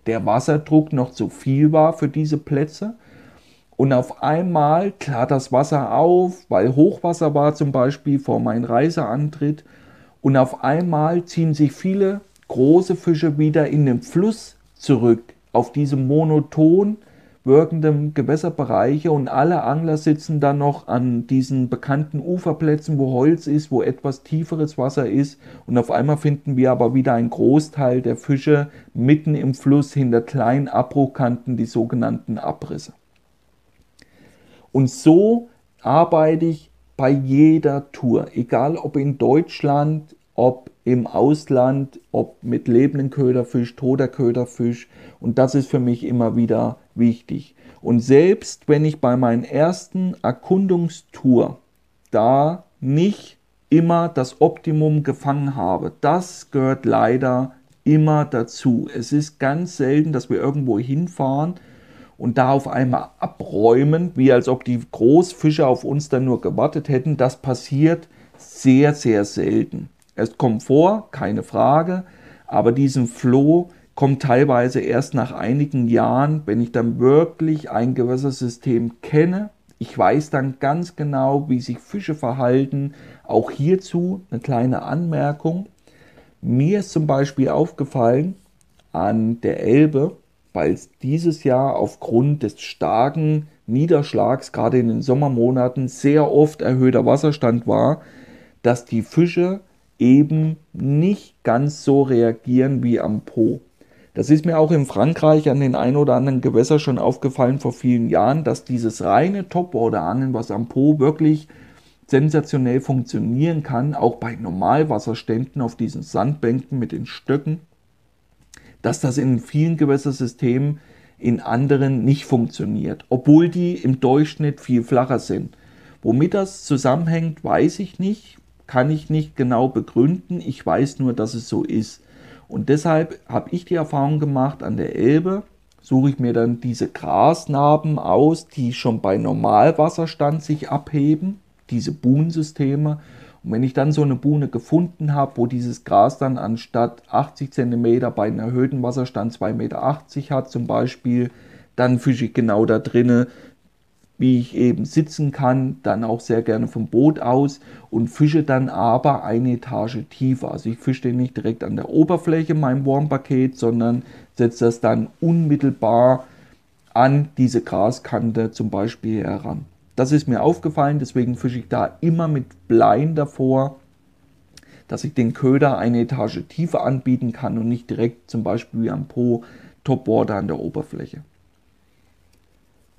der Wasserdruck noch zu viel war für diese Plätze. Und auf einmal klart das Wasser auf, weil Hochwasser war zum Beispiel vor meinem Reiseantritt. Und auf einmal ziehen sich viele große Fische wieder in den Fluss zurück, auf diese monoton wirkenden Gewässerbereiche und alle Angler sitzen dann noch an diesen bekannten Uferplätzen, wo Holz ist, wo etwas tieferes Wasser ist und auf einmal finden wir aber wieder einen Großteil der Fische mitten im Fluss hinter kleinen Abbruchkanten, die sogenannten Abrisse. Und so arbeite ich bei jeder Tour, egal ob in Deutschland, ob im Ausland, ob mit lebenden Köderfisch, toter Köderfisch. Und das ist für mich immer wieder wichtig. Und selbst wenn ich bei meinen ersten Erkundungstour da nicht immer das Optimum gefangen habe, das gehört leider immer dazu. Es ist ganz selten, dass wir irgendwo hinfahren und da auf einmal abräumen, wie als ob die Großfische auf uns dann nur gewartet hätten. Das passiert sehr, sehr selten. Es kommt vor, keine Frage, aber diesen Floh kommt teilweise erst nach einigen Jahren, wenn ich dann wirklich ein Gewässersystem kenne. Ich weiß dann ganz genau, wie sich Fische verhalten. Auch hierzu eine kleine Anmerkung. Mir ist zum Beispiel aufgefallen an der Elbe, weil es dieses Jahr aufgrund des starken Niederschlags, gerade in den Sommermonaten, sehr oft erhöhter Wasserstand war, dass die Fische eben nicht ganz so reagieren wie am Po. Das ist mir auch in Frankreich an den ein oder anderen Gewässern schon aufgefallen vor vielen Jahren, dass dieses reine Topwater-Angeln, was am Po wirklich sensationell funktionieren kann, auch bei Normalwasserständen auf diesen Sandbänken mit den Stöcken, dass das in vielen Gewässersystemen in anderen nicht funktioniert, obwohl die im Durchschnitt viel flacher sind. Womit das zusammenhängt, weiß ich nicht, kann ich nicht genau begründen. Ich weiß nur, dass es so ist. Und deshalb habe ich die Erfahrung gemacht, an der Elbe suche ich mir dann diese Grasnarben aus, die schon bei Normalwasserstand sich abheben, diese Buhnensysteme und wenn ich dann so eine Buhne gefunden habe, wo dieses Gras dann anstatt 80 cm bei einem erhöhten Wasserstand 2,80 Meter hat zum Beispiel, dann fische ich genau da drinnen, wie ich eben sitzen kann, dann auch sehr gerne vom Boot aus und fische dann aber eine Etage tiefer. Also ich fische den nicht direkt an der Oberfläche meinem Wurmpaket, sondern setze das dann unmittelbar an diese Graskante zum Beispiel heran. Das ist mir aufgefallen, deswegen fische ich da immer mit Bleien davor, dass ich den Köder eine Etage tiefer anbieten kann und nicht direkt zum Beispiel wie am Po Topwater an der Oberfläche.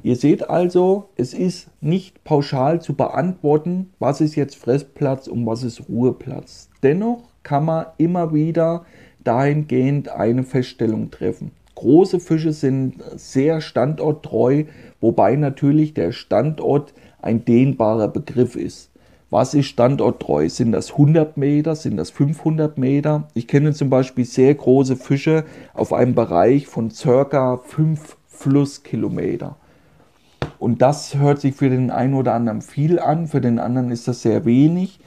Ihr seht also, es ist nicht pauschal zu beantworten, was ist jetzt Fressplatz und was ist Ruheplatz. Dennoch kann man immer wieder dahingehend eine Feststellung treffen. Große Fische sind sehr standorttreu, wobei natürlich der Standort ein dehnbarer Begriff ist. Was ist standorttreu? Sind das 100 Meter? Sind das 500 Meter? Ich kenne zum Beispiel sehr große Fische auf einem Bereich von circa 5 Flusskilometer. Und das hört sich für den einen oder anderen viel an, für den anderen ist das sehr wenig.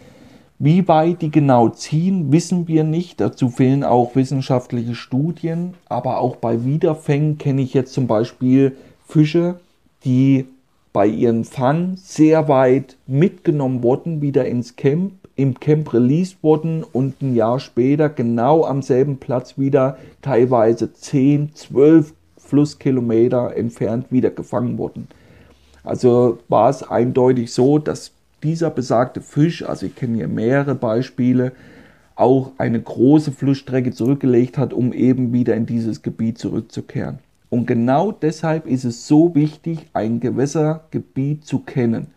Wie weit die genau ziehen, wissen wir nicht. Dazu fehlen auch wissenschaftliche Studien. Aber auch bei Wiederfängen kenne ich jetzt zum Beispiel Fische, die bei ihren Fang sehr weit mitgenommen wurden, wieder ins Camp, im Camp released wurden und ein Jahr später genau am selben Platz wieder teilweise 10, 12 Flusskilometer entfernt wieder gefangen wurden. Also war es eindeutig so, dass dieser besagte Fisch, also ich kenne hier mehrere Beispiele, auch eine große Flussstrecke zurückgelegt hat, um eben wieder in dieses Gebiet zurückzukehren. Und genau deshalb ist es so wichtig, ein Gewässergebiet zu kennen.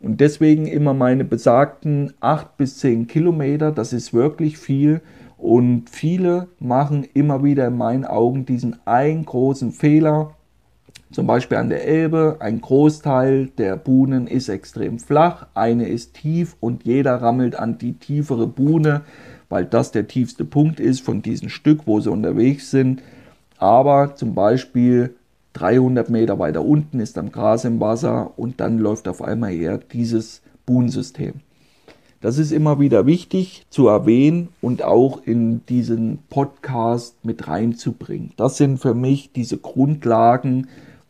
Und deswegen immer meine besagten 8 bis 10 Kilometer, das ist wirklich viel. Und viele machen immer wieder in meinen Augen diesen einen großen Fehler. Zum Beispiel an der Elbe, ein Großteil der Buhnen ist extrem flach, eine ist tief und jeder rammelt an die tiefere Buhne, weil das der tiefste Punkt ist von diesem Stück, wo sie unterwegs sind. Aber zum Beispiel 300 Meter weiter unten ist dann Gras im Wasser und dann läuft auf einmal eher dieses Buhnensystem. Das ist immer wieder wichtig zu erwähnen und auch in diesen Podcast mit reinzubringen. Das sind für mich diese Grundlagen,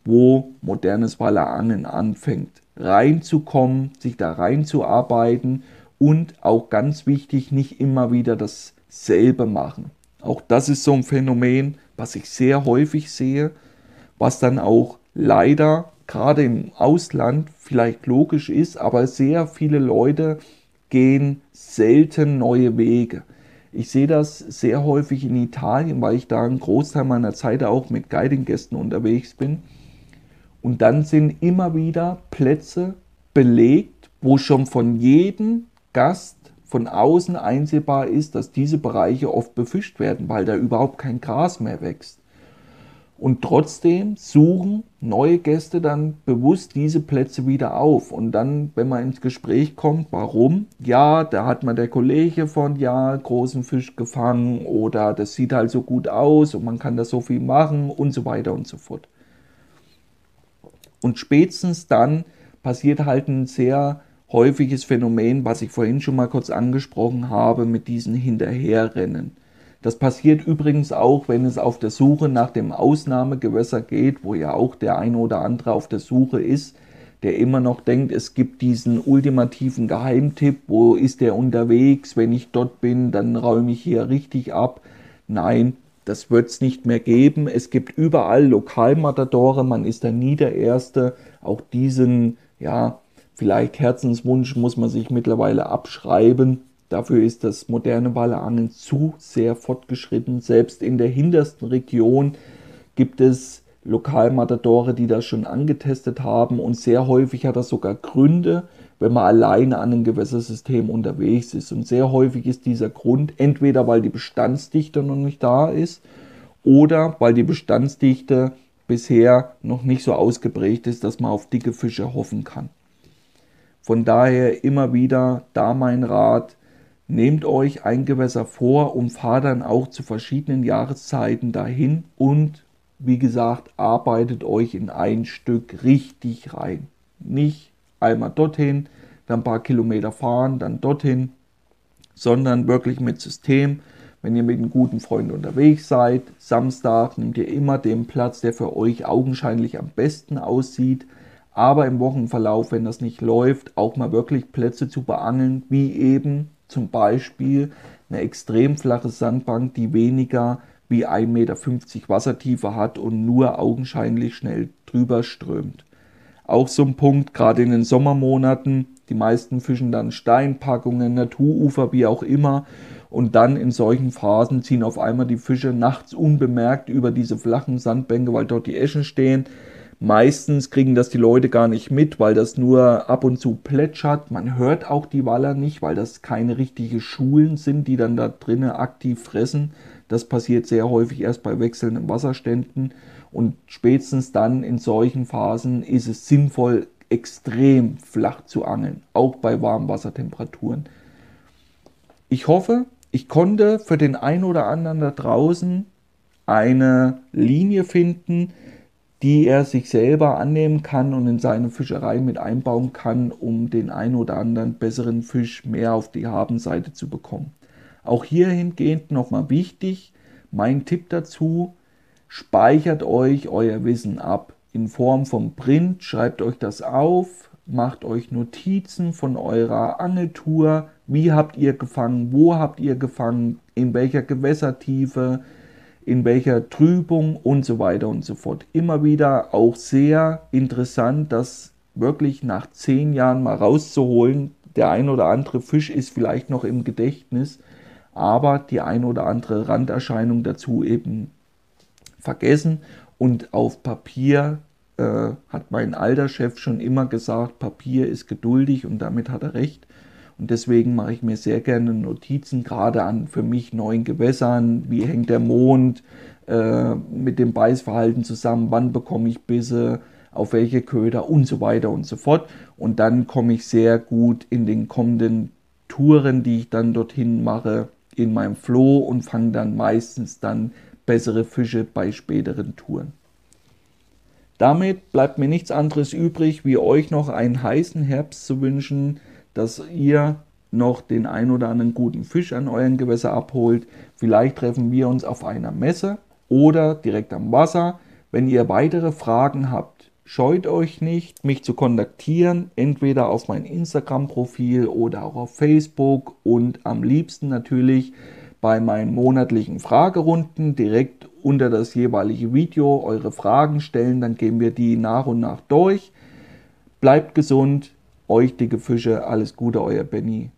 wo modernes Wallerangeln anfängt. Reinzukommen, sich da reinzuarbeiten und auch ganz wichtig, nicht immer wieder dasselbe machen. Auch das ist so ein Phänomen, was ich sehr häufig sehe was dann auch leider gerade im Ausland vielleicht logisch ist, aber sehr viele Leute gehen selten neue Wege. Ich sehe das sehr häufig in Italien, weil ich da einen Großteil meiner Zeit auch mit Guiding-Gästen unterwegs bin. Und dann sind immer wieder Plätze belegt, wo schon von jedem Gast von außen einsehbar ist, dass diese Bereiche oft befischt werden, weil da überhaupt kein Gras mehr wächst. Und trotzdem suchen neue Gäste dann bewusst diese Plätze wieder auf. Und dann, wenn man ins Gespräch kommt, warum? Ja, da hat man der Kollege von, ja, großen Fisch gefangen oder das sieht halt so gut aus und man kann da so viel machen und so weiter und so fort. Und spätestens dann passiert halt ein sehr häufiges Phänomen, was ich vorhin schon mal kurz angesprochen habe, mit diesen Hinterherrennen. Das passiert übrigens auch, wenn es auf der Suche nach dem Ausnahmegewässer geht, wo ja auch der eine oder andere auf der Suche ist, der immer noch denkt, es gibt diesen ultimativen Geheimtipp, wo ist der unterwegs, wenn ich dort bin, dann räume ich hier richtig ab. Nein, das wird es nicht mehr geben. Es gibt überall Lokalmatadore, man ist da nie der Erste. Auch diesen, ja, vielleicht Herzenswunsch muss man sich mittlerweile abschreiben. Dafür ist das moderne Wallerangeln zu sehr fortgeschritten. Selbst in der hintersten Region gibt es Lokalmatadore, die das schon angetestet haben und sehr häufig hat das sogar Gründe, wenn man alleine an einem Gewässersystem unterwegs ist. Und sehr häufig ist dieser Grund entweder, weil die Bestandsdichte noch nicht da ist oder weil die Bestandsdichte bisher noch nicht so ausgeprägt ist, dass man auf dicke Fische hoffen kann. Von daher immer wieder da mein Rat, Nehmt euch ein Gewässer vor und fahrt dann auch zu verschiedenen Jahreszeiten dahin und wie gesagt, arbeitet euch in ein Stück richtig rein. Nicht einmal dorthin, dann ein paar Kilometer fahren, dann dorthin, sondern wirklich mit System. Wenn ihr mit einem guten Freund unterwegs seid, Samstag nehmt ihr immer den Platz, der für euch augenscheinlich am besten aussieht. Aber im Wochenverlauf, wenn das nicht läuft, auch mal wirklich Plätze zu beangeln, wie eben zum Beispiel eine extrem flache Sandbank, die weniger wie 1,50 Meter Wassertiefe hat und nur augenscheinlich schnell drüber strömt. Auch so ein Punkt, gerade in den Sommermonaten, die meisten fischen dann Steinpackungen, Naturufer, wie auch immer. Und dann in solchen Phasen ziehen auf einmal die Fische nachts unbemerkt über diese flachen Sandbänke, weil dort die Eschen stehen. Meistens kriegen das die Leute gar nicht mit, weil das nur ab und zu plätschert. Man hört auch die Waller nicht, weil das keine richtigen Schulen sind, die dann da drinnen aktiv fressen. Das passiert sehr häufig erst bei wechselnden Wasserständen. Und spätestens dann in solchen Phasen ist es sinnvoll, extrem flach zu angeln, auch bei warmen Wassertemperaturen. Ich hoffe, ich konnte für den einen oder anderen da draußen eine Linie finden, die er sich selber annehmen kann und in seine Fischerei mit einbauen kann, um den ein oder anderen besseren Fisch mehr auf die Habenseite zu bekommen. Auch hier hingehend nochmal wichtig, mein Tipp dazu, speichert euch euer Wissen ab. In Form von Print, schreibt euch das auf, macht euch Notizen von eurer Angeltour, wie habt ihr gefangen, wo habt ihr gefangen, in welcher Gewässertiefe, in welcher Trübung? Und so weiter und so fort. Immer wieder auch sehr interessant, das wirklich nach zehn Jahren mal rauszuholen. Der ein oder andere Fisch ist vielleicht noch im Gedächtnis, aber die ein oder andere Randerscheinung dazu eben vergessen und auf Papier äh, hat mein alter Chef schon immer gesagt, Papier ist geduldig und damit hat er recht. Und deswegen mache ich mir sehr gerne Notizen, gerade an für mich neuen Gewässern. Wie hängt der Mond äh, mit dem Beißverhalten zusammen? Wann bekomme ich Bisse? Auf welche Köder und so weiter und so fort. Und dann komme ich sehr gut in den kommenden Touren, die ich dann dorthin mache, in meinem Floh und fange dann meistens dann bessere Fische bei späteren Touren. Damit bleibt mir nichts anderes übrig, wie euch noch einen heißen Herbst zu wünschen, dass ihr noch den ein oder anderen guten Fisch an euren Gewässer abholt. Vielleicht treffen wir uns auf einer Messe oder direkt am Wasser. Wenn ihr weitere Fragen habt, scheut euch nicht, mich zu kontaktieren, entweder auf mein Instagram-Profil oder auch auf Facebook und am liebsten natürlich bei meinen monatlichen Fragerunden direkt unter das jeweilige Video eure Fragen stellen, dann gehen wir die nach und nach durch. Bleibt gesund, euch dicke Fische, alles Gute, euer Benny.